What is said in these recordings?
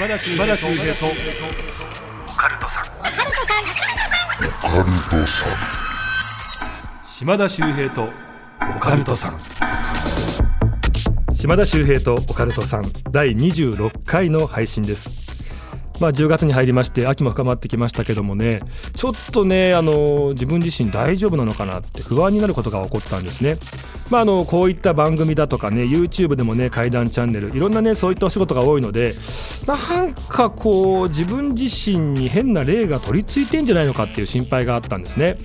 島田秀平と。オカルトさん。島田秀平と。オカルトさん。島田秀平とオカルトさん。第26回の配信ですまあ10月に入りまして秋も深まってきましたけどもねちょっとねあの自分自身大丈夫なのかなって不安になることが起こったんですね。まあ、あのこういった番組だとかね YouTube でもね怪談チャンネルいろんなねそういったお仕事が多いのでなんかこう自分自身に変な霊が取り付いてんじゃないのかっていう心配があったんですね。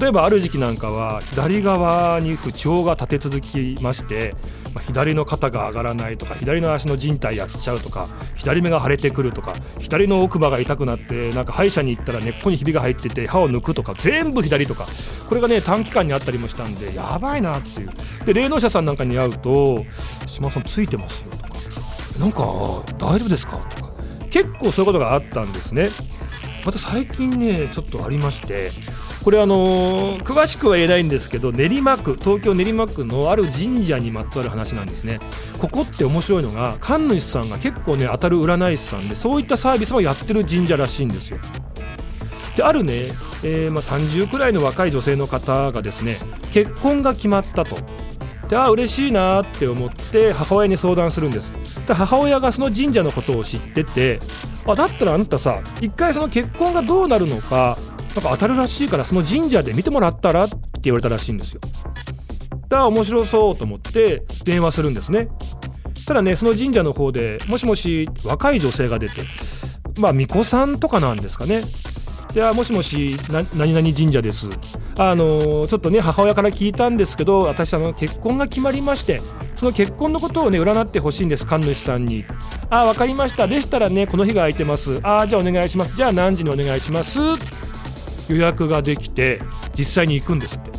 例えばある時期なんかは左側に不調が立て続きましてま左の肩が上がらないとか左の足の靭帯やっちゃうとか左目が腫れてくるとか左の奥歯が痛くなってなんか歯医者に行ったら根っこにひびが入ってて歯を抜くとか全部左とかこれがね短期間にあったりもしたんでやばいなっていうで霊能者さんなんかに会うと「島さんついてますよ」とか「なんか大丈夫ですか?」とか結構そういうことがあったんですねまた最近ねちょっとありましてこれあのー、詳しくは言えないんですけど練馬区東京練馬区のある神社にまつわる話なんですね。ここって面白いのが神主さんが結構ね当たる占い師さんでそういったサービスもやってる神社らしいんですよ。であるね、えー、まあ、30くらいの若い女性の方がですね結婚が決まったと。でああ嬉しいなって思って母親に相談するんです。で母親がその神社のことを知っててあだったらあなたさ一回その結婚がどうなるのかなんか当たるらしいからその神社で見てもらったらって言われたらしいんですよ。だから面白そうと思って電話するんですね。ただねその神社の方でもしもし若い女性が出てまあ巫女さんとかなんですかね。いやもしもし何々神社です。あのちょっとね母親から聞いたんですけど私あの結婚が決まりましてその結婚のことをね占ってほしいんです神主さんに。ああ分かりました。でしたらねこの日が空いてます。ああじゃあお願いします。じゃあ何時にお願いします。予約ができて実際に行くんですって。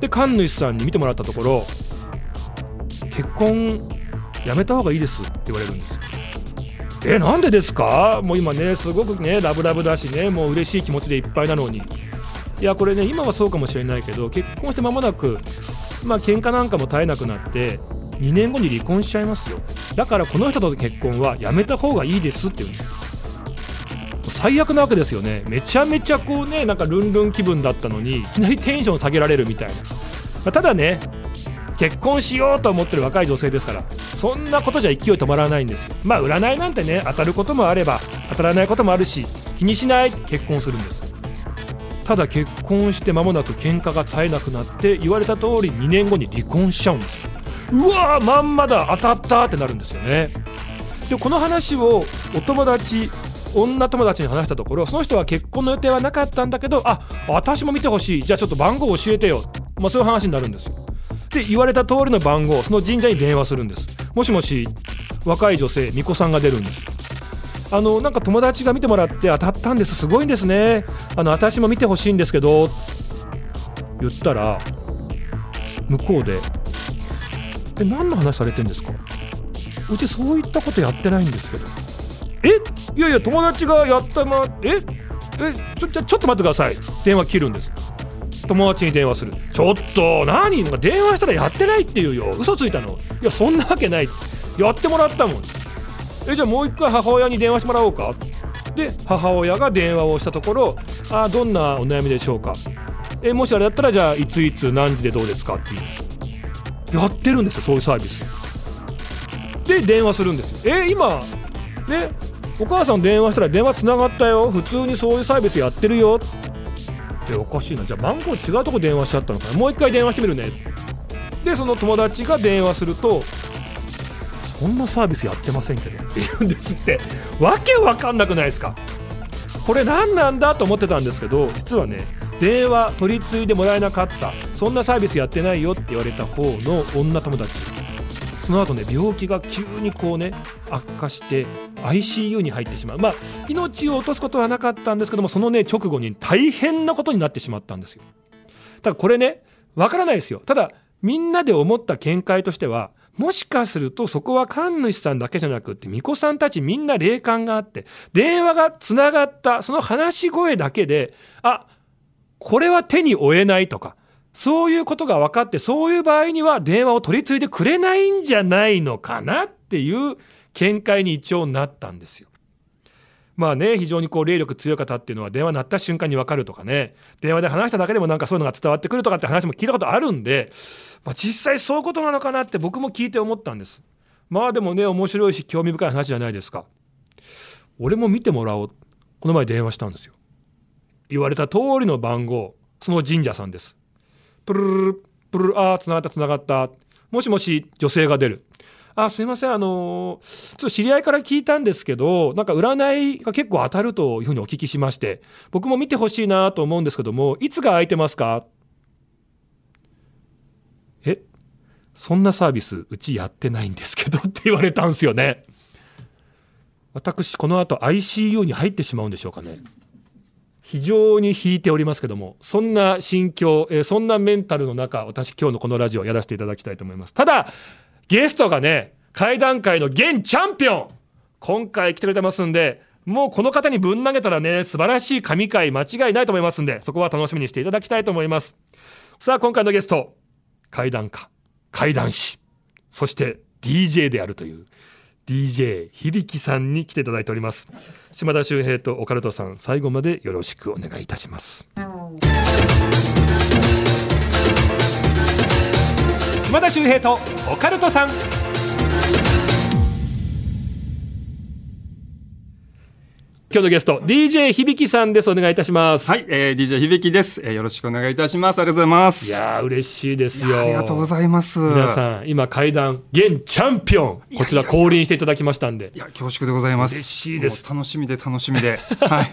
で神主さんに見てもらったところ結婚やめた方がいいですって言われるんですえなんでですか？もう今ねすごくねラブラブだしねもう嬉しい気持ちでいっぱいなのに。いやこれね今はそうかもしれないけど結婚して間もなくまあ喧嘩なんかも絶えなくなって2年後に離婚しちゃいますよ。だからこの人と結婚はやめた方がいいですって言うんです最悪なわけですよね。めちゃめちゃこうねなんかルンルン気分だったのにいきなりテンション下げられるみたいな、まあ、ただね結婚しようと思ってる若い女性ですからそんなことじゃ勢い止まらないんですまあ占いなんてね当たることもあれば当たらないこともあるし気にしない結婚するんです。ただ結婚して間もなく喧嘩が絶えなくなって言われた通り2年後に離婚しちゃうんですよ。うわーまんまだ当たったってなるんですよね。でこの話をお友達女友達に話したところその人は結婚の予定はなかったんだけどあ私も見てほしい。じゃあちょっと番号教えてよ、まあ、そういう話になるんですよ。で言われた通りの番号その神社に電話するんです。もしもし若い女性巫女さんが出るんです。あのなんか友達が見てもらって当たったんです。すごいんですね。あの私も見てほしいんですけど。言ったら向こうで「え何の話されてんですか？うちそういったことやってないんですけど。え？いやいや友達がやったまえ？え？ちょちょちょっと待ってください。電話切るんです。友達に電話する。ちょっと何電話したらやってないって言うよ。嘘ついたの。いやそんなわけない。やってもらったもん。えじゃあもう一回母親に電話してもらおうか。で母親が電話をしたところあどんなお悩みでしょうか。えもしあれだったらじゃあいついつ何時でどうですか？っていうやってるんですよそういうサービス。で電話するんですよ。え今ね？お母さん電話したら電話つながったよ。普通にそういうサービスやってるよ。っておかしいな。じゃあ番号違うとこ電話しちゃったのか。なもう一回電話してみるね。でその友達が電話するとそんなサービスやってませんけど。って言うんですって。わけわかんなくないですか。これ何なんだと思ってたんですけど実はね電話取り継いでもらえなかった。そんなサービスやってないよって言われた方の女友達。その後ね病気が急にこうね悪化して ICU に入ってしまう。まあ命を落とすことはなかったんですけどもそのね直後に大変なことになってしまったんですよ。ただこれねわからないですよ。ただみんなで思った見解としてはもしかするとそこは神主さんだけじゃなくって巫女さんたちみんな霊感があって電話がつながったその話し声だけであこれは手に負えないとかそういうことが分かってそういう場合には電話を取り継いでくれないんじゃないのかなっていう見解に一応なったんですよ。まあね非常にこう霊力強い方っていうのは電話鳴った瞬間に分かるとかね。電話で話しただけでもなんかそういうのが伝わってくるとかって話も聞いたことあるんで、まあ、実際そういうことなのかなって僕も聞いて思ったんです。まあでもね面白いし興味深い話じゃないですか。俺も見てもらおう。この前電話したんですよ。言われた通りの番号その神社さんです。プルルプルああつながったつながった。もしもし女性が出る。あすいませんあのちょっと知り合いから聞いたんですけどなんか占いが結構当たるというふうにお聞きしまして僕も見てほしいなと思うんですけどもいつが空いてますか？え？そんなサービスうちやってないんですけど って言われたんですよね。私この後 ICU に入ってしまうんでしょうかね。非常に引いておりますけどもそんな心境、えー、そんなメンタルの中私今日のこのラジオやらせていただきたいと思います。ただゲストがね会談界の現チャンピオン今回来てくれてますんでもうこの方にぶん投げたらね素晴らしい神回間違いないと思いますんでそこは楽しみにしていただきたいと思います。さあ今回のゲスト怪談家怪談師そして DJ であるという DJ 響さんに来ていただいております。島田秀平とオカルトさん最後までよろしくお願いいたします。島田秀平とオカルトさん。今日のゲスト DJ 響さんです。お願いいたします。はい、えー、DJ 響です、えー、よろしくお願いいたします。ありがとうございます。いや嬉しいですよ。ありがとうございます。皆さん今階段現チャンピオン。こちら降臨していただきましたんで。いや恐縮でございます。嬉しいです。楽しみで楽しみで。はい。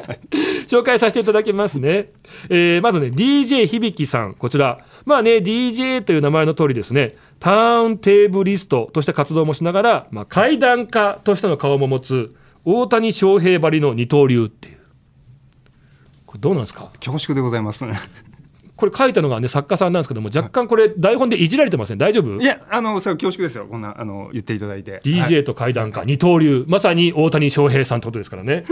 紹介させていただきますね、えー、まずね DJ 響さんこちら。まあね DJ という名前の通りですね。ターンテーブリストとして活動もしながら、まあ、階段家としての顔も持つ大谷翔平ばりの二刀流っていう。これどうなんですか？恐縮でございます。これ書いたのがね作家さんなんですけども若干これ台本でいじられてません、ね、大丈夫？いやあのそれ恐縮ですよ。こんなあの言っていただいて。DJ と階段家、はい、二刀流。まさに大谷翔平さんってことですからね。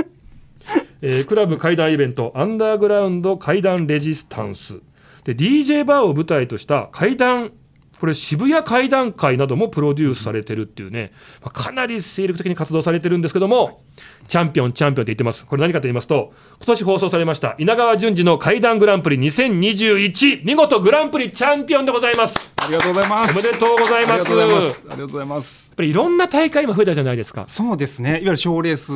えー、クラブ怪談イベントアンダーグラウンド怪談レジスタンス。で DJ バーを舞台とした怪談これ渋谷会談会などもプロデュースされてるっていうね、かなり精力的に活動されてるんですけども、チャンピオンチャンピオンって言ってます。これ何かと言いますと今年放送されました稲川淳二の怪談グランプリ2021見事グランプリチャンピオンでございます。ありがとうございます。おめでとうございます。ありがとうございます。やっぱりいろんな大会今増えたじゃないですか。そうですね。いわゆる賞レース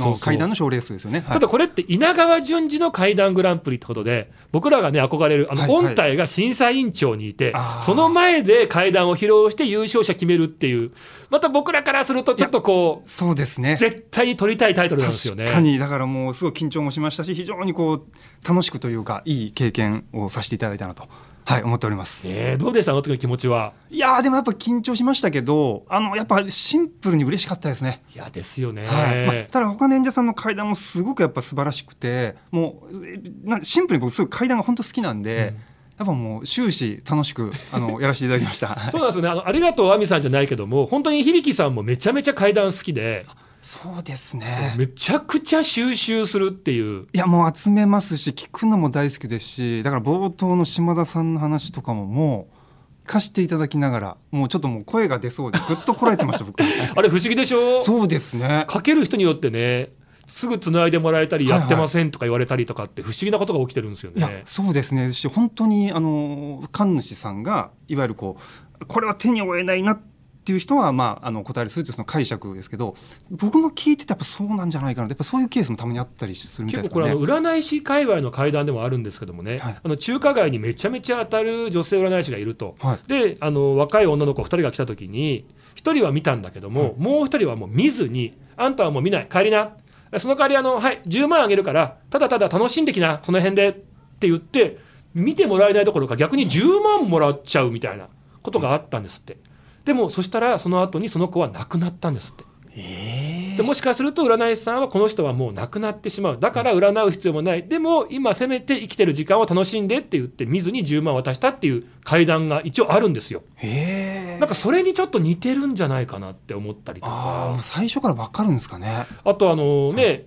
の階段の賞レースですよね、ただこれって稲川淳二の怪談グランプリってことで僕らがね憧れるあの御体が審査委員長にいて、はいはい、その前で怪談を披露して優勝者決めるっていうまた僕らからするとちょっとこうそうですね絶対に取りたいタイトルなんですよね確かにだからもうすごい緊張もしましたし非常にこう楽しくというかいい経験をさせていただいたなと。はい思っております。えー、どうでした？あの時の気持ちは？いやでもやっぱ緊張しましたけど、あのやっぱシンプルに嬉しかったですね。いやですよね。はいまあ、ただ他の演者さんの階段もすごくやっぱ素晴らしくて、もうなシンプルに僕すごい階段が本当好きなんで。うんやっぱもう終始楽しく あのやらせていただきました。そうなんですよね。あのありがとう亜美さんじゃないけども本当に響さんもめちゃめちゃ階段好きで。そうですね。めちゃくちゃ収集するっていう。いやもう集めますし聞くのも大好きですしだから冒頭の島田さんの話とかももう貸していただきながらもうちょっともう声が出そうでぐっとこらえてました僕。あれ不思議でしょ？そうですね。かける人によってねすぐつないでもらえたりやってませんとか言われたりとかって不思議なことが起きてるんですよね。はいはい、そうですね。し本当にあの神主さんがいわゆるこうこれは手に負えないなっていう人は、まあ、あの答えるするというその解釈ですけど僕も聞いててやっぱそうなんじゃないかなやっぱそういうケースもたまにあったりするみたいです、ね、結構これあの占い師界隈の会談でもあるんですけどもね、はい、あの中華街にめちゃめちゃ当たる女性占い師がいると、はい、であの若い女の子2人が来た時に1人は見たんだけども、はい、もう1人はもう見ずに「あんたはもう見ない。帰りな」その代わりあの、はい、10万あげるから、ただただ楽しんできな、この辺でって言って、見てもらえないどころか、逆に10万もらっちゃうみたいなことがあったんですって。でも、そしたら、その後にその子は亡くなったんですって。でもしかすると占い師さんはこの人はもう亡くなってしまう。だから占う必要もない。でも今せめて生きてる時間を楽しんでって言って見ずに10万渡したっていう会談が一応あるんですよ。なんかそれにちょっと似てるんじゃないかなって思ったりとか。最初から分かるんですかね。あとあのね、はい。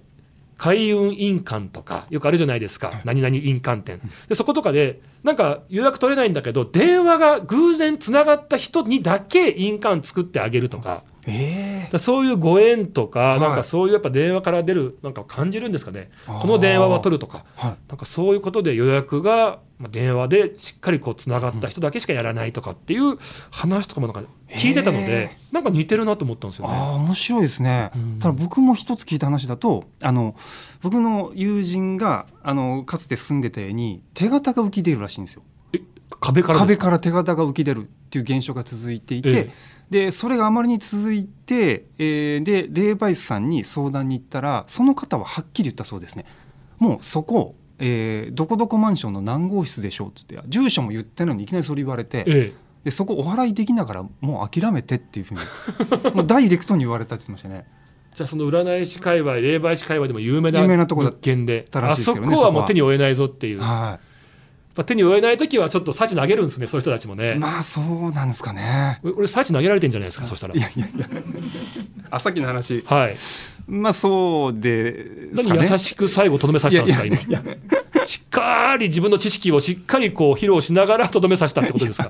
開運印鑑とかよくあるじゃないですか、何々印鑑店。でそことかでなんか予約取れないんだけど電話が偶然つながった人にだけ印鑑作ってあげるとかえだからそういうご縁とか、はい。なんかそういうやっぱ電話から出るなんか感じるんですかね。この電話は取るとかはい。なんかそういうことで予約がまあ電話でしっかりこうつながった人だけしかやらないとかっていう話とかもなんか聞いてたのへでなんか似てるなと思ったんですよね。ああ面白いですね、うん。ただ僕も一つ聞いた話だとあの僕の友人があのかつて住んでた家に手形が浮き出るらしいんですよ。え壁から壁から手形が浮き出るっていう現象が続いていて、ええでそれがあまりに続いて、えーで霊媒師さんに相談に行ったらその方ははっきり言ったそうですね。もうそこ、えーどこどこマンションの何号室でしょうって言って住所も言ってないのにいきなりそれ言われて、えでそこお払いできながらもう諦めてっていうふうに もうダイレクトに言われたって言ってましたね。えじゃあその占い師界隈霊媒師界隈でも有名な有名なとこだ物件でたらあそしいですけどねこは。もう手に負えないぞっていう。やっはぱ手に負えない時はちょっと幸投げるんですねそういう人たちもね。い、まあそうなんですかね。俺幸投げられてんじゃないですかそしたらい。やいやいやあさっきの話はい。まあそうでね。優しく最後とどめさせたんですか今？しっかり自分の知識をしっかりこう披露しながらとどめさせたってことですか？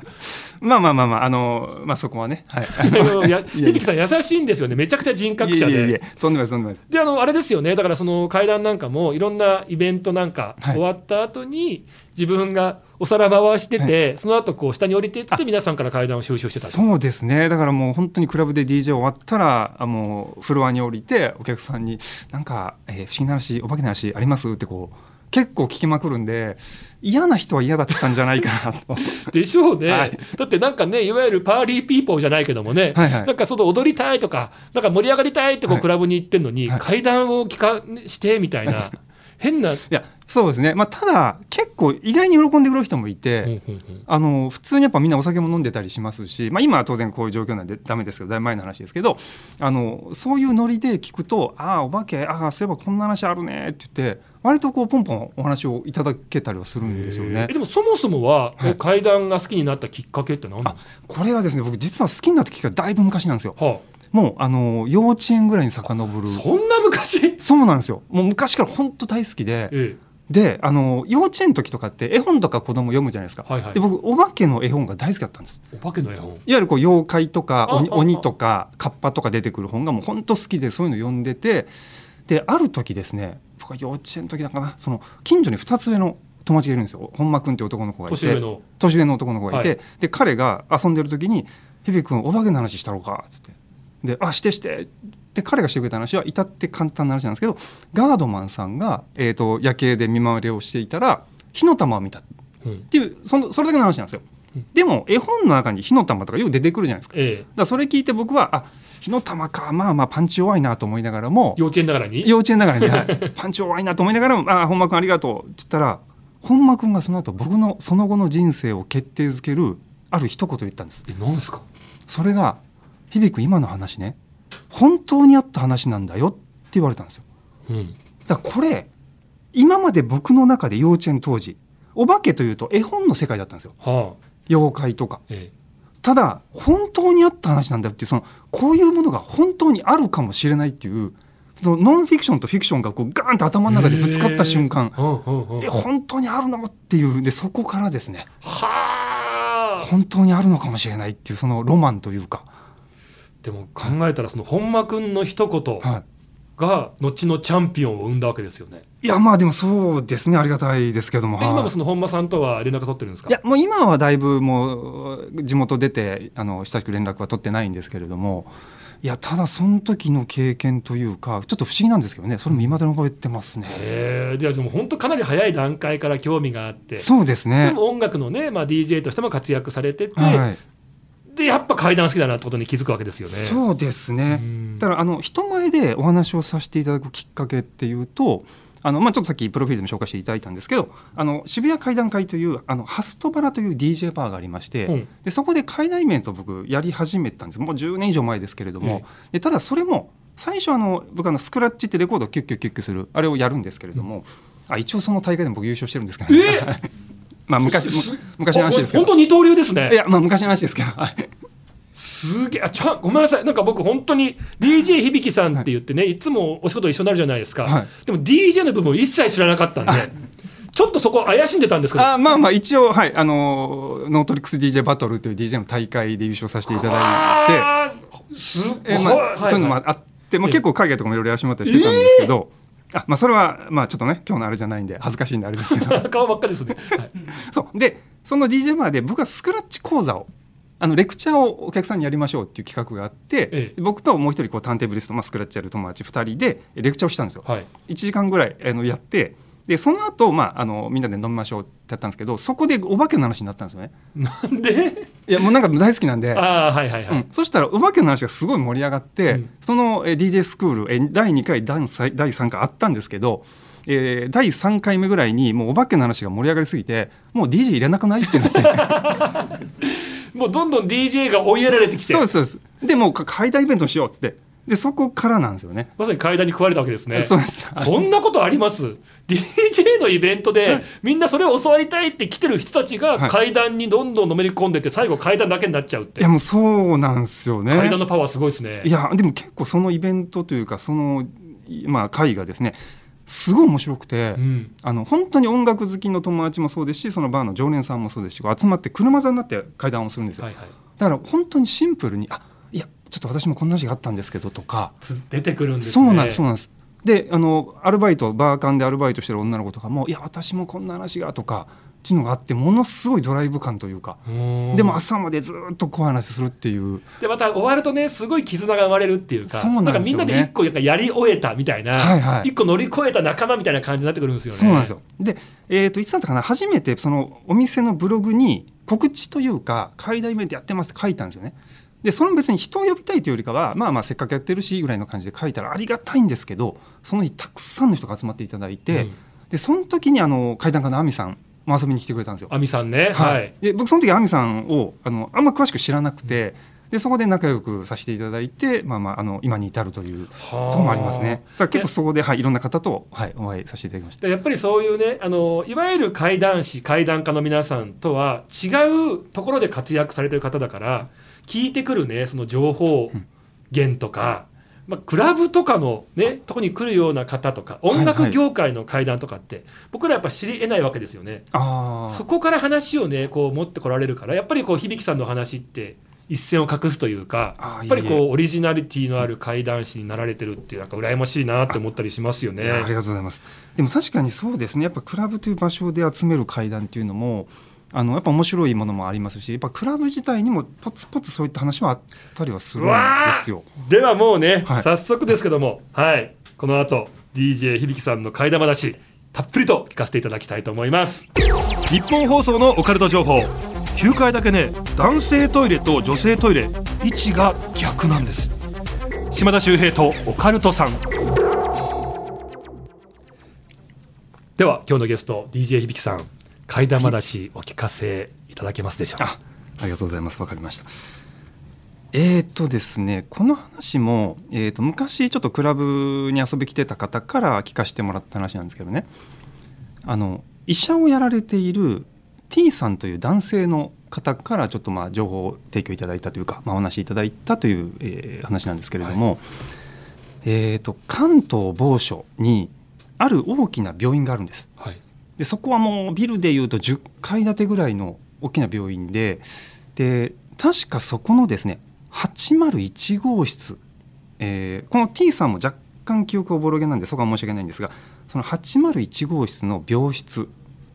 まあまあまあまああのまあそこはね。はい。いや響さん優しいんですよねめちゃくちゃ人格者でや。とんでもないとんでもないです。であのあれですよねだからその会談なんかもいろんなイベントなんかはい終わった後に自分がお皿回してて、その後こう下に降りていってあ皆さんから会談を収集してたと。そうですね。だからもう本当にクラブで DJ 終わったらあもうフロアに降りてお客さんに「なんか、えー不思議な話お化けの話あります?」ってこう結構聞きまくるんで嫌な人は嫌だったんじゃないかなと。でしょうね、はい。だってなんかねいわゆるパーリーピーポーじゃないけどもね、はいはい。なんかその踊りたいとかなんか盛り上がりたいってこうはい。クラブに行ってんのに、はい。怪談を聞かしてみたいな 変な、いやそうですね。まあただ結構意外に喜んでくれる人もいて、うんうんうん。あの普通にやっぱみんなお酒も飲んでたりしますし、まあ、今は当然こういう状況なんでダメですけどだいぶ前の話ですけどあのそういうノリで聞くと「ああお化けああそういえばこんな話あるね」って言って割とこうポンポンお話をいただけたりはするんですよね。え。でもそもそもは、はい。え階段が好きになったきっかけって何ですこれはですね僕実は好きになったきっかけがだいぶ昔なんですよ。か、はもうあの幼稚園ぐらいに遡る。あ、そんな昔？そうなんですよ。もう昔から本当大好きで。えであの幼稚園の時とかって絵本とか子供読むじゃないですか、はいはい。で僕お化けの絵本が大好きだったんです。え、お化けの絵本。いわゆるこう妖怪とか鬼とかカッパとか出てくる本がもう本当好きでそういうの読んでて。である時ですね僕は幼稚園の時だかな。その近所に2つ上の友達がいるんですよ。本間君って男の子がいて。年上の。年上の男の子がいて、はい。で彼が遊んでる時に「日々君お化けの話したろうか」っつって「であしてして」で彼がしてくれた話は至って簡単な話なんですけどガードマンさんが、えー、と夜景で見回りをしていたら火の玉を見た。っうん。ていうそのそれだけの話なんですよ。うん。でも絵本の中に火の玉とかよく出てくるじゃないですか。ええ。だそれ聞いて僕はあ火の玉か。まあまあパンチ弱いなと思いながらも幼稚園ながらに？幼稚園ながらに、はい。パンチ弱いなと思いながらも「あ本間君ありがとう」って言ったら本間君がその後僕のその後の人生を決定づけるある一言言ったんです。え何ですか？それが「響く今の話ね本当にあった話なんだよ」って言われたんですよ。うん。だからこれ今まで僕の中で幼稚園当時お化けというと絵本の世界だったんですよ。はあ。妖怪とか。えただ本当にあった話なんだよっていうそのこういうものが本当にあるかもしれないっていうそのノンフィクションとフィクションがこうガーンと頭の中でぶつかった瞬間。え本当にあるのっていうでそこからですね。はあ。本当にあるのかもしれないっていうそのロマンというか、でも考えたらその本間君の一言はが後のチャンピオンを生んだわけですよね、い、いやまあでもそうですね。ありがたいですけども、ではい今もその本間さんとは連絡取ってるんですか？いやもう今はだいぶもう地元出てあの親しく連絡は取ってないんですけれども。いやただその時の経験というかちょっと不思議なんですけどね。それも未だに覚えてますね。へえではでも本当かなり早い段階から興味があって。そうですでね。も音楽のね、まあ、DJ としても活躍されてて、はい、でやっぱ階段好きだなってことに気づくわけですよね。そうですね。うん。だからあの人前でお話をさせていただくきっかけっていうとあの、まあ、ちょっとさっきプロフィールでも紹介していただいたんですけどあの渋谷怪談会というあのハストバラという DJ バーがありまして、う。んでそこで怪談イベントを僕やり始めたんです。もう10年以上前ですけれども、でただそれも最初あの僕あのスクラッチってレコードをキュッキュッキュッキュするあれをやるんですけれども、あ一応その大会でも僕優勝してるんですけど、ね。え まあ昔む昔の話ですけど。あ本当二刀流ですね。いやまあ昔の話ですけどはい。すげえあちゃんごめんなさい。なんか僕本当に DJ 響さんって言ってね、い、つもお仕事一緒になるじゃないですか、はい。でも DJ の部分を一切知らなかったんでちょっとそこ怪しんでたんですけど。あまあまあ一応はいあのノートリックス DJ バトルという DJ の大会で優勝させていただいて。すごい、えーまあはいそういうのもあって、まあ、ええ結構海外とかもいろいろやらせてもらったりしてたんですけど、あまあ、それはまあちょっとね今日のあれじゃないんで恥ずかしいんであれですけど。顔ばっかりですね、はい。そう。でその DJ バーで僕はスクラッチ講座をあのレクチャーをお客さんにやりましょうっていう企画があって、ええ。僕ともう一人こうターンテーブリスト、まあ、スクラッチやる友達2人でレクチャーをしたんですよ。はい。1時間ぐらいあのやってでその後、まああのみんなで飲みましょうってやったんですけどそこでお化けの話になったんですよね。なんで？いやもうなんか大好きなんで。ああはいはいはい、うん、そしたらお化けの話がすごい盛り上がって、うん。そのえー DJ スクールえー第2回第3第3回あったんですけど、えー第3回目ぐらいにもうお化けの話が盛り上がりすぎてもう DJ 入れなくないってなって。もうどんどん DJ が追いやられてきて。そうですそうです。でもうか解体イベントしようっつってでそこからなんですよね。まさに階段に食われたわけですね。そうです。そんなことあります？DJ のイベントでみんなそれを教わりたいって来てる人たちがはい。階段にどんどんのめり込んでって最後階段だけになっちゃうって。いやもうそうなんですよね。階段のパワーすごいですね。いやでも結構そのイベントというかそのいまあ会がですねすごい面白くて、うん。あの本当に音楽好きの友達もそうですしそのバーの常連さんもそうですし集まって車座になって会談をするんですよ、はいはい。だから本当にシンプルに「あちょっと私もこんな話があったんですけど」とか、つ出てくるんですね。そうなんですそうなんです。であのアルバイトバーカンでアルバイトしてる女の子とかも「いや私もこんな話が」とかっていうのがあってものすごいドライブ感というか、うん。でも朝までずっと怖い話するっていう。でまた終わるとねすごい絆が生まれるっていうかそうなんですよね。かみんなで一個やり終えたみたいな、はいはい。一個乗り越えた仲間みたいな感じになってくるんですよね。そうなんですよ。で、えー、といつだったかな初めてそのお店のブログに告知というか海外イベントやってますって書いたんですよね。でその別に人を呼びたいというよりかはまあまあせっかくやってるしぐらいの感じで書いたらありがたいんですけどその日たくさんの人が集まっていただいて、うんでその時にあの階段家の亜美さんも遊びに来てくれたんですよ。亜美さんねはい、で僕その時亜美さんをあのあんま詳しく知らなくて、でそこで仲良くさせていただいて、まあまあ、あの今に至るというはあともありますね。だから結構そこで、はい、いろんな方と、はい、お会いさせていただきました。でやっぱりそういうねあのいわゆる怪談師怪談家の皆さんとは違うところで活躍されてる方だから聞いてくるねその情報源とか、まあ、クラブとかのねとこに来るような方とか音楽業界の怪談とかって、僕らやっぱ知り得ないわけですよね。そこから話をねこう持ってこられるからやっぱりこう響さんの話って一線を画すというかやっぱりこいえいうオリジナリティのある怪談師になられてるっていうなんか羨ましいなって思ったりしますよねあり。がとうございます。でも確かにそうですね。やっぱクラブという場所で集める会談っていうのも。あのやっぱ面白いものもありますしやっぱクラブ自体にもポツポツそういった話はあったりはするんですよ。ではもうね、はい。早速ですけどもはい。この後 DJ 響さんの怪談話たっぷりと聞かせていただきたいと思います。日本放送のオカルト情報。9階だけね男性トイレと女性トイレ。位置が逆なんです。島田秀平とオカルトさん。では今日のゲスト DJ 響さん怪談話お聞かせいただけますでしょうか？あありがとうございます。わかりました。えーとですね、この話も、えー、と昔ちょっとクラブに遊び来てた方から聞かせてもらった話なんですけどねあの医者をやられている T さんという男性の方からちょっとまあ情報を提供いただいたというか、まあ、お話しいただいたという、えー話なんですけれども、えー、と関東某所にある大きな病院があるんです。はいでそこはもうビルでいうと10階建てぐらいの大きな病院でで確かそこのですね801号室、えーこの T さんも若干記憶おぼろげなんでそこは申し訳ないんですがその801号室の病室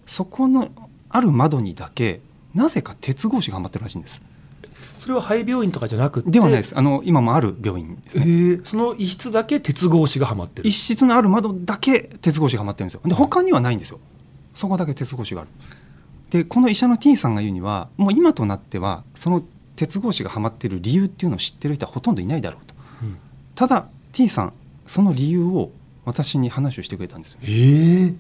そこのある窓にだけなぜか鉄格子がはまってるらしいんです。それは肺病院とかじゃなくて？ではないです。あの今もある病院ですえねー。その一室だけ鉄格子がはまってる。一室のある窓だけ鉄格子がはまってるんですよ。で他にはないんですよそこだけ鉄格子がある。でこの医者の T さんが言うにはもう今となってはその鉄格子がはまってる理由っていうのを知ってる人はほとんどいないだろうと。うん。ただ T さんその理由を私に話をしてくれたんですよ。えー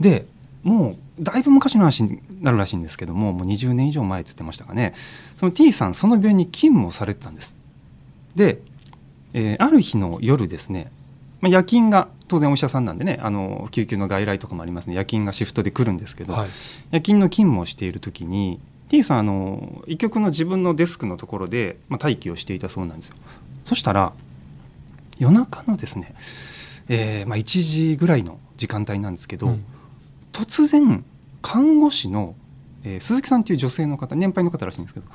でもうだいぶ昔の話になるらしいんですけどももう20年以上前って言ってましたかね。その T さんその病院に勤務をされてたんです。で、えーある日の夜ですね、まあ、夜勤が当然お医者さんなんでねあの救急の外来とかもありますね。夜勤がシフトで来るんですけど、はい。夜勤の勤務をしている時に T さんあの医局の自分のデスクのところで、まあ、待機をしていたそうなんですよ。そしたら夜中のですね、えーまあ、1時ぐらいの時間帯なんですけど、うん。突然看護師の、えー鈴木さんという女性の方年配の方らしいんですけど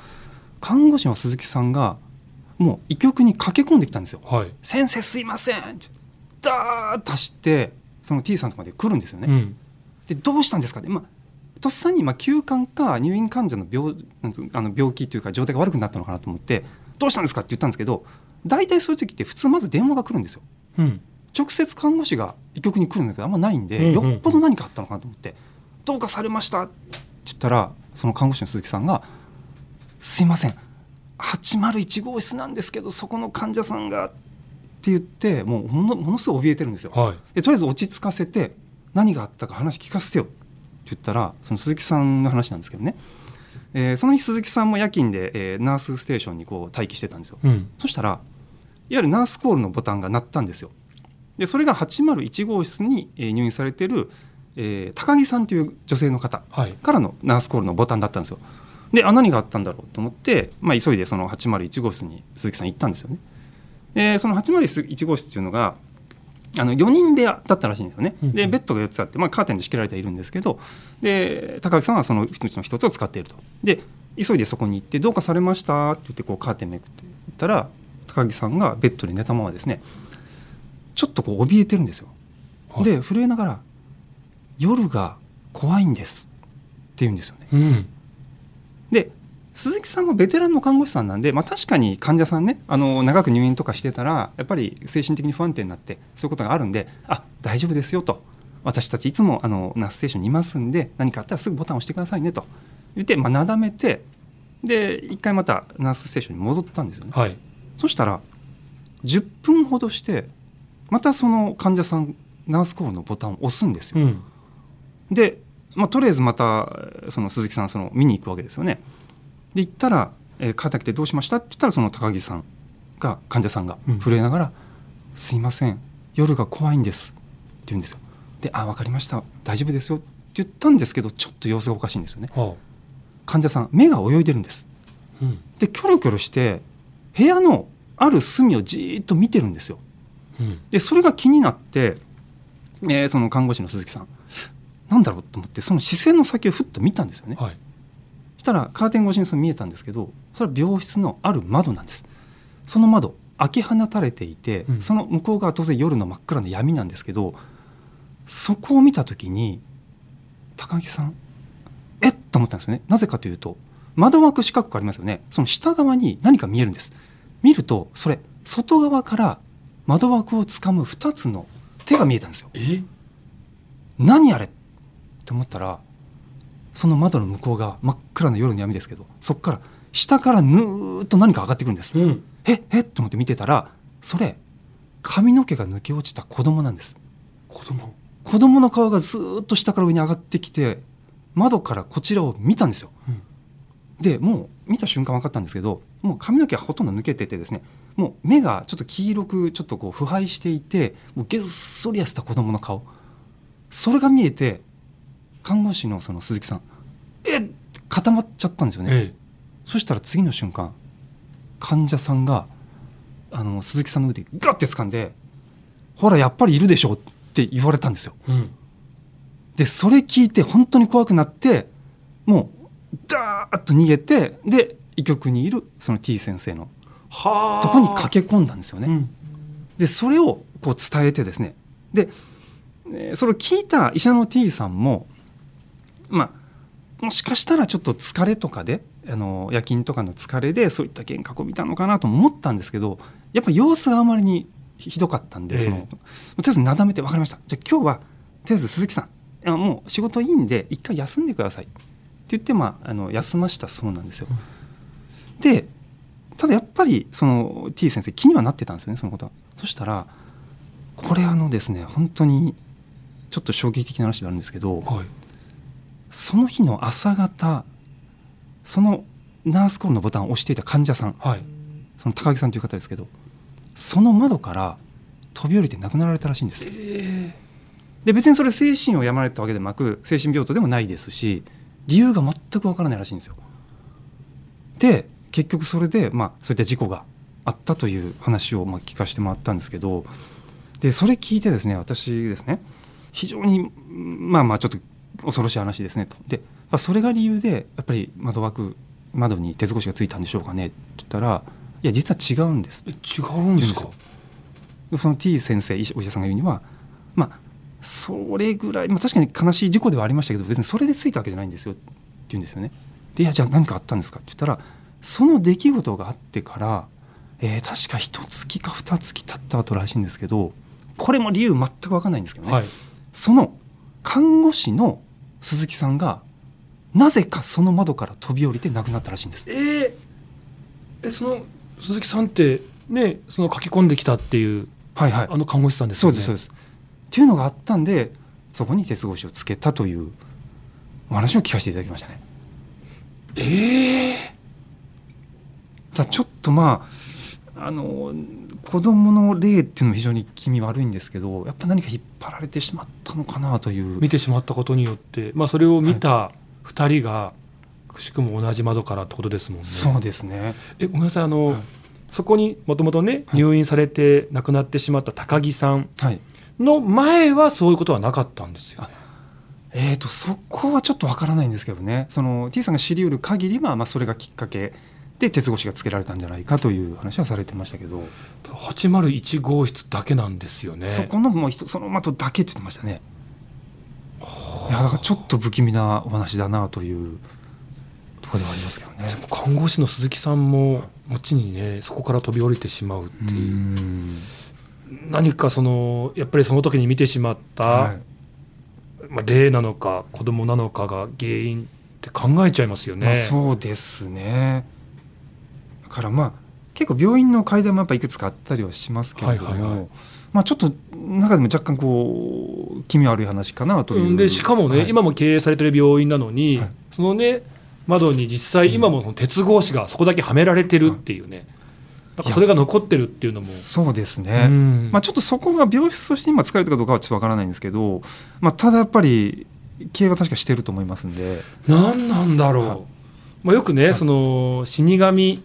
看護師の鈴木さんがもう医局に駆け込んできたんですよ。はい。先生すいませんダーッと走ってその T さんとこまで来るんですよね。うん。でどうしたんですか？って、まあ、とっさにまあ休館か入院患者の病あの病気というか状態が悪くなったのかなと思ってどうしたんですかって言ったんですけど大体そういう時って普通まず電話が来るんですよ。うん。直接看護師が医局に来るんだけどあんまないんで、よっぽど何かあったのかなと思って「どうかされました」って言ったらその看護師の鈴木さんが「すいません。801号室なんですけどそこの患者さんが」って言ってもうものものすごい怯えてるんですよ。はいでとりあえず落ち着かせて何があったか話聞かせてよって言ったらその鈴木さんの話なんですけどね、えーその日鈴木さんも夜勤で、えーナースステーションにこう待機してたんですよ。うんそしたらいわゆるナースコールのボタンが鳴ったんですよ。でそれが801号室にえー入院されてる、えー高木さんという女性の方はいからのナースコールのボタンだったんですよ。であ何があったんだろうと思って、まあ、急いでその801号室に鈴木さん行ったんですよね。でその801号室っていうのがあの4人部屋だったらしいんですよね。でベッドが4つあって、まあ、カーテンで仕切られてはいるんですけどで高木さんはそのうちの1つを使っていると。で急いでそこに行って「どうかされました?」って言ってこうカーテンめくって言ったら高木さんがベッドで寝たままですねちょっとこう怯えてるんですよ。はいで震えながら「夜が怖いんです」って言うんですよね。うんで鈴木さんもベテランの看護師さんなんで、まあ、確かに患者さんねあの長く入院とかしてたらやっぱり精神的に不安定になってそういうことがあるんで「あ大丈夫ですよ」と「私たちいつもあのナースステーションにいますんで何かあったらすぐボタンを押してくださいね」と言って、まあ、なだめてで一回またナースステーションに戻ったんですよね。はいそしたら10分ほどしてまたその患者さんナースコールのボタンを押すんですよ。うんで、まあ、とりあえずまたその鈴木さんその見に行くわけですよね。で行ったら「えー、肩来てどうしました?」って言ったらその高木さんが患者さんがうん震えながら「すいません夜が怖いんです」って言うんですよ。で「あ分かりました大丈夫ですよ」って言ったんですけどちょっと様子がおかしいんですよね。は患者さん目が泳いでるんです。あうんでキョロキョロして部屋のある隅をじーっと見てるんですよ。うんでそれが気になって、えーその看護師の鈴木さんなんだろうと思ってその視線の先をふっと見たんですよね。はいそしたらカーテン越しにその見えたんですけどそれは病室のある窓なんです。その窓開き放たれていて、うん。その向こう側は当然夜の真っ暗な闇なんですけどそこを見た時に高木さんえっと思ったんですよね。なぜかというと窓枠四角くありますよね。その下側に何か見えるんです。見るとそれ外側から窓枠を掴む2つの手が見えたんですよ。え？何あれ？って思ったらその窓の向こう側真っ暗な夜の闇ですけどそこから下からぬーっと何か上がってくるんです、うん。ええ？っと思って見てたらそれ髪の毛が抜け落ちた子供なんです。子供？子供の顔がずーっと下から上に上がってきて窓からこちらを見たんですよ。うん。でもう見た瞬間分かったんですけどもう髪の毛はほとんど抜けててですねもう目がちょっと黄色くちょっとこう腐敗していてもうげっそり痩せた子供の顔。それが見えて看護師のその鈴木さん。え。っ固まっちゃったんですよね、えそしたら次の瞬間患者さんがあの鈴木さんの腕ガッて掴んで「ほらやっぱりいるでしょ」って言われたんですよ。えうん。でそれ聞いて本当に怖くなってもうダーッと逃げてで医局にいるその T 先生のはあ。とこに駆け込んだんですよね。うん。でそれをこう伝えてですね。でえーそれを聞いた医者の T さんもまあもしかしたらちょっと疲れとかであの夜勤とかの疲れでそういった幻覚を見たのかなとも思ったんですけどやっぱ様子があまりにひどかったんで、ええそのとりあえずなだめて分かりましたじゃあ今日はとりあえず鈴木さんあもう仕事いいんで一回休んでくださいって言って、まあ、あの休ましたそうなんですよ。でただやっぱりその T 先生気にはなってたんですよねそのことは。そしたらこれあのですね本当にちょっと衝撃的な話があるんですけどはいその日の朝方そのナースコールのボタンを押していた患者さんはいその高木さんという方ですけどその窓から飛び降りて亡くなられたらしいんです。えで別にそれ精神を病まれたわけでもなく精神病棟でもないですし理由が全くわからないらしいんですよ。で結局それで、まあ、そういった事故があったという話をまあ聞かせてもらったんですけどでそれ聞いてですね私ですね非常にまあまあちょっと恐ろしい話ですねと。で、まあ、それが理由でやっぱり窓枠窓に鉄格子がついたんでしょうかねって言ったらいや実は違うんです。え違うんですか？その T 先生医者お医者さんが言うにはまあそれぐらい、まあ、確かに悲しい事故ではありましたけど別にそれでついたわけじゃないんですよって言うんですよね。でいやじゃあ何かあったんですかって言ったらその出来事があってから、えー確か一月か二月経った後らしいんですけどこれも理由全く分かんないんですけどね、はい。その看護師の鈴木さんがなぜかその窓から飛び降りて亡くなったらしいんです。えーえその鈴木さんってねその書き込んできたっていうはいはいあの看護師さんですよねそうですそうです。っていうのがあったんでそこに鉄格子をつけたというお話を聞かせていただきましたね。ええただちょっとまああの子供の例っていうのも非常に気味悪いんですけどやっぱ何か引っ張られてしまったのかなという。見てしまったことによって、まあ、それを見た2人がくしくも同じ窓からってことですもんね。そうですね。えごめんなさいあの、はい。そこにもともとねはい。入院されて亡くなってしまった高木さんはい。の前はそういうことはなかったんですよね。えー、とそこはちょっとわからないんですけどね。その T さんが知りうる限りは、まあ、それがきっかけで鉄格子がつけられたんじゃないかという話はされてましたけど、801号室だけなんですよね。そこのもうその的だけって言ってましたね。いやだからちょっと不気味なお話だなというところではありますけどね。でも看護師の鈴木さんも後にねそこから飛び降りてしまうってういう、ん何かそのやっぱりその時に見てしまった、はいまあ、霊なのか子供なのかが原因って考えちゃいますよね。まあ、そうですねだからまあ結構病院の階段もやっぱいくつかあったりはしますけれども、はいはいはい。まあ、ちょっと中でも若干こう気味悪い話かなという、うんでしかもね、はい。今も経営されてる病院なのに、はい。そのね窓に実際今もその鉄格子がそこだけはめられてるっていうね、なんかそれが残ってるっていうのも、そうですね、うん。まあ、ちょっとそこが病室として今使われてるかどうかはちょっとわからないんですけど、まあ、ただやっぱり経営は確かしてると思いますんで。何なんだろう、はい。まあ、よくね、その死神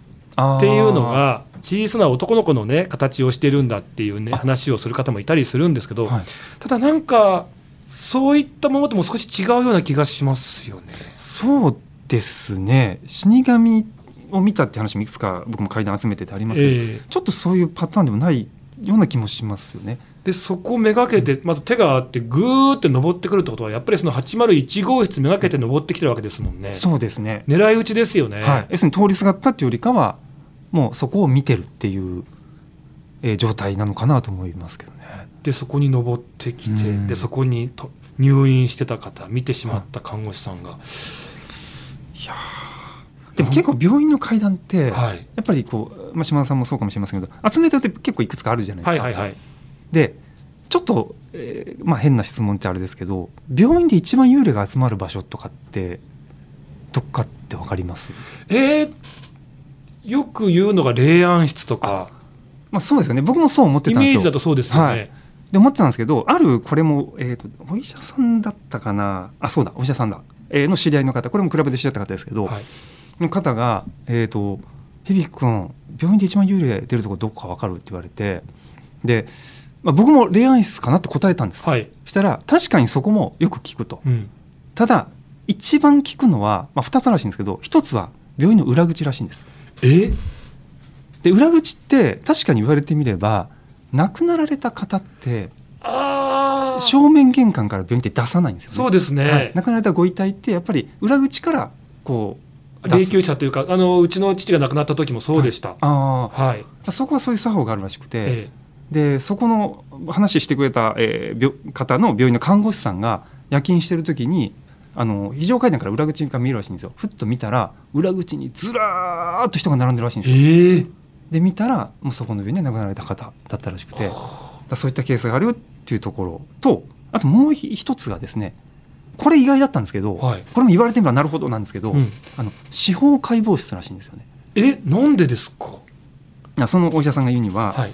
っていうのが小さな男の子のね形をしてるんだっていうねあ話をする方もいたりするんですけど、はいただなんかそういったものとも少し違うような気がしますよね。そうですね死神を見たって話もいくつか僕も階段集めててありますけど、ええちょっとそういうパターンでもないような気もしますよね。でそこをめがけてまず手があってぐーって登ってくるってことはやっぱりその801号室めがけて登ってきてるわけですもんね。そうですね、狙い撃ちですよね。はい、要するに通りすがったっていうよりかはもうそこを見てるっていう、えー状態なのかなと思いますけどね。でそこに登ってきて、うん。でそこにと入院してた方見てしまった看護師さんが、いやー。でも結構病院の階段って、はい、やっぱりこう、まあ、島田さんもそうかもしれませんけど集めてるって結構いくつかあるじゃないですか。はいはいはい。でちょっと、えーまあ、変な質問っちゃあれですけど病院で一番幽霊が集まる場所とかってどっかって分かります？えーよく言うのが霊安室とか。まあそうですよね。僕もそう思ってイたんですよ。メージだとそうですよね。はい。で思ってたんですけどあるこれも、えー、とお医者さんだったかな。あそうだお医者さんだ、えーの知り合いの方。これもクラブで知り合った方ですけど、はい。の方が「えー、と響君病院で一番幽霊出るとこどこか分かる?」って言われてで、まあ、僕も霊安室かなって答えたんです、はい。そしたら確かにそこもよく聞くと。うん、ただ一番聞くのは、まあ、2つらしいんですけど1つは病院の裏口らしいんですえ？で裏口って確かに言われてみれば亡くなられた方って正面玄関から病院って出さないんですよね。そうですね、はい、亡くなられたご遺体ってやっぱり裏口からこう霊柩車というかあのうちの父が亡くなった時もそうでした。あはい、あそこはそういう作法があるらしくて、え。でそこの話してくれた、えー病方の病院の看護師さんが夜勤してる時にあの非常階段から裏口が見えるらしいんですよ。ふっと見たら裏口にずらーっと人が並んでるらしいんえですよ。ええ。で見たらもうそこの病院で亡くなられた方だったらしくてだそういったケースがあるよっていうところとあともう一つがですねこれ意外だったんですけど、はい。これも言われてみればなるほどなんですけど、うん。あの司法解剖室らしいんですよね。えなんでですか、あそのお医者さんが言うには、はい。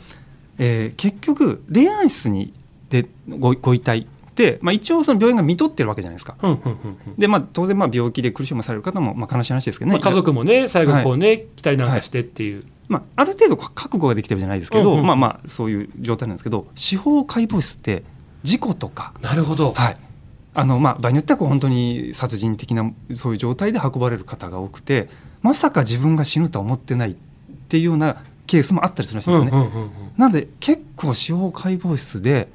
えー結局霊安室にでごご遺体って、まあ、一応その病院が見とってるわけじゃないですか。うんうんうんうん。でまあ、当然まあ病気で苦しみされる方もまあ悲しい話ですけどね、まあ、家族もね最後こうね、来たりなんかしてっていう、まあ、ある程度覚悟ができてるじゃないですけど、うんうんまあまあそういう状態なんですけど司法解剖室って事故とか、なるほど、はい。あのまあ、場合によってはこう本当に殺人的なそういう状態で運ばれる方が多くてまさか自分が死ぬとは思ってないっていうようなケースもあったりするらしいんですよね。なので結構司法解剖室で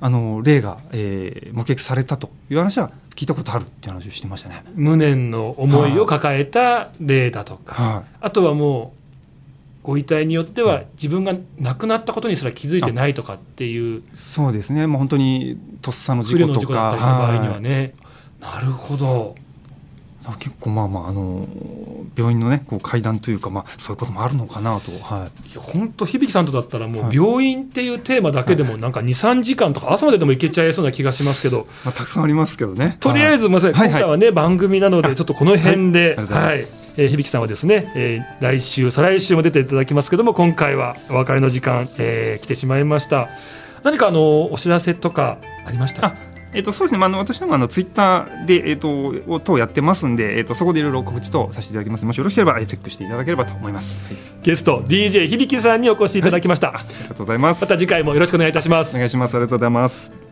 あの例が、えー、目撃されたという話は聞いたことあるっていう話をしてましたね。無念の思いを抱えた例だとか、はい、あとはもうご遺体によっては自分が亡くなったことにすら気づいてないとかっていうそうですね。もう本当にとっさの事故とか。だったりした場合にはね、はい、なるほど結構まあまああの病院のねこう階段というかまあそういうこともあるのかなと、はい、いや本当響さんとだったらもう病院っていうテーマだけでもなんか23時間とか朝まででもいけちゃいそうな気がしますけど、まあ、たくさんありますけどね。とりあえずまさに今回はね、番組なのでちょっとこの辺ではい、えー、響さんはですね、えー、来週再来週も出ていただきますけども今回はお別れの時間、えー、来てしまいました。何かあのお知らせとかありましたえっと、そうですね、まあ、あの私のあのツイッターで、えっと、等やってますんで、えっと、そこでいろいろ告知とさせていただきますもしよろしければチェックしていただければと思います、はい、ゲスト DJ 響さんにお越しいただきました、はい、ありがとうございます。また次回もよろしくお願いいたします。お願いします。ありがとうございます